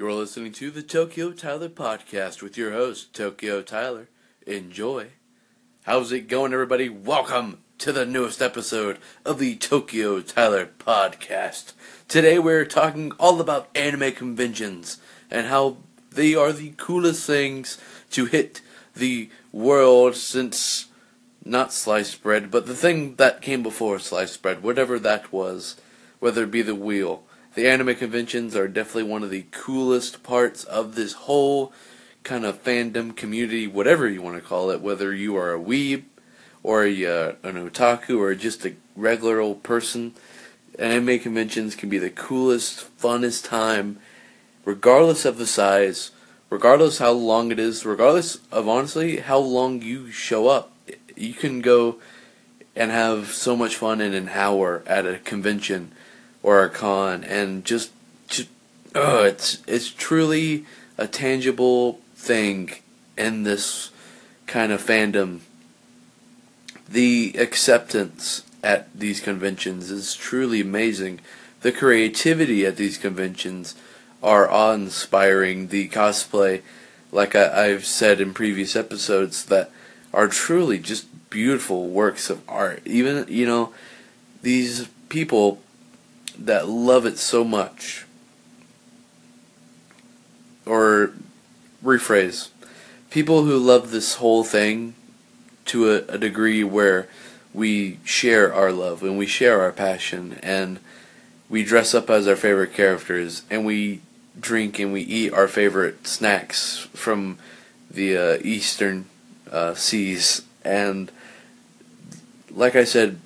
You're listening to the Tokyo Tyler podcast with your host, Tokyo Tyler. Enjoy. How's it going, everybody? Welcome to the newest episode of the Tokyo Tyler podcast. Today we're talking all about anime conventions and how they are the coolest things to hit the world since not sliced bread, but the thing that came before sliced bread, whatever that was, whether it be the wheel. The anime conventions are definitely one of the coolest parts of this whole kind of fandom community, whatever you want to call it, whether you are a weeb or a, uh, an otaku or just a regular old person. Anime conventions can be the coolest, funnest time, regardless of the size, regardless how long it is, regardless of honestly how long you show up. You can go and have so much fun in an hour at a convention or a con, and just, just oh, it's it's truly a tangible thing in this kind of fandom. The acceptance at these conventions is truly amazing. The creativity at these conventions are awe-inspiring. The cosplay, like I, I've said in previous episodes, that are truly just beautiful works of art. Even you know, these people that love it so much. Or rephrase. People who love this whole thing to a, a degree where we share our love and we share our passion and we dress up as our favorite characters and we drink and we eat our favorite snacks from the uh, eastern uh, seas and like I said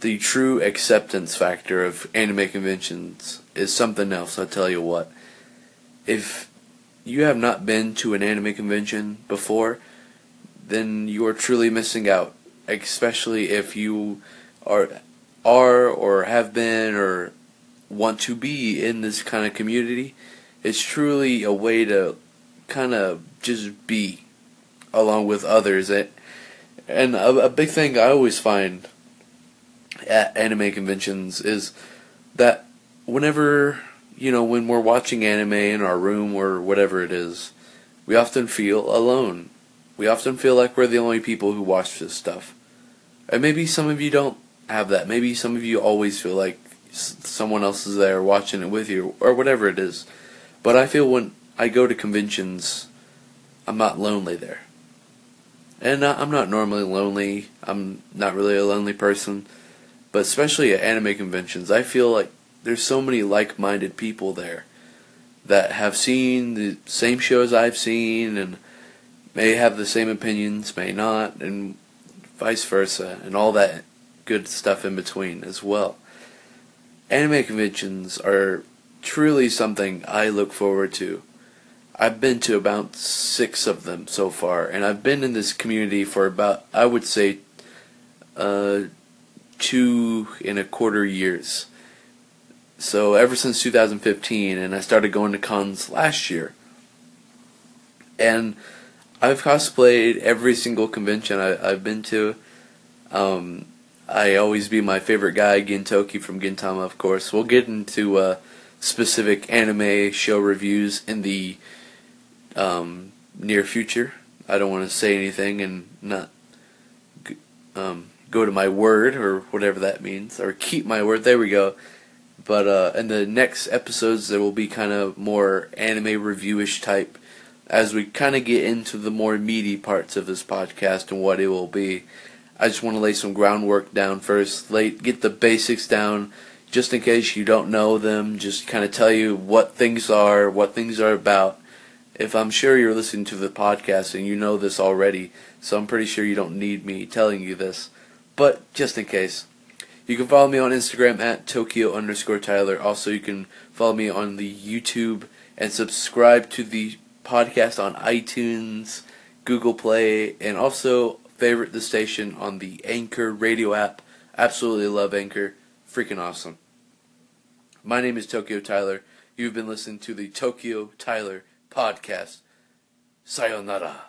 the true acceptance factor of anime conventions is something else. I'll tell you what. If you have not been to an anime convention before, then you are truly missing out. Especially if you are are or have been or want to be in this kind of community. It's truly a way to kind of just be along with others. And a, a big thing I always find at anime conventions is that whenever you know when we're watching anime in our room or whatever it is, we often feel alone. We often feel like we're the only people who watch this stuff. And maybe some of you don't have that. Maybe some of you always feel like someone else is there watching it with you or whatever it is. But I feel when I go to conventions, I'm not lonely there. And I'm not normally lonely. I'm not really a lonely person. But especially at anime conventions, I feel like there's so many like-minded people there that have seen the same shows I've seen and may have the same opinions, may not, and vice versa, and all that good stuff in between as well. Anime conventions are truly something I look forward to. I've been to about six of them so far, and I've been in this community for about, I would say, uh, two and a quarter years. So ever since 2015, and I started going to cons last year. And I've cosplayed every single convention I, have been to. Um, I always be my favorite guy, Gintoki from Gintama, of course. We'll get into uh, specific anime show reviews in the um, near future. I don't want to say anything and not um, go to my word or whatever that means, or keep my word. There we go. But uh, in the next episodes, there will be kind of more anime reviewish type as we kind of get into the more meaty parts of this podcast and what it will be. I just want to lay some groundwork down first, lay, get the basics down, just in case you don't know them, just kind of tell you what things are, what things are about. If I'm sure you're listening to the podcast and you know this already, so I'm pretty sure you don't need me telling you this. But just in case, you can follow me on Instagram at Tokyo underscore Tyler. Also, you can follow me on the YouTube and subscribe to the podcast on iTunes, Google Play, and also favorite the station on the Anchor radio app. Absolutely love Anchor. Freaking awesome. My name is Tokyo Tyler. You've been listening to the Tokyo Tyler podcast. Sayonara.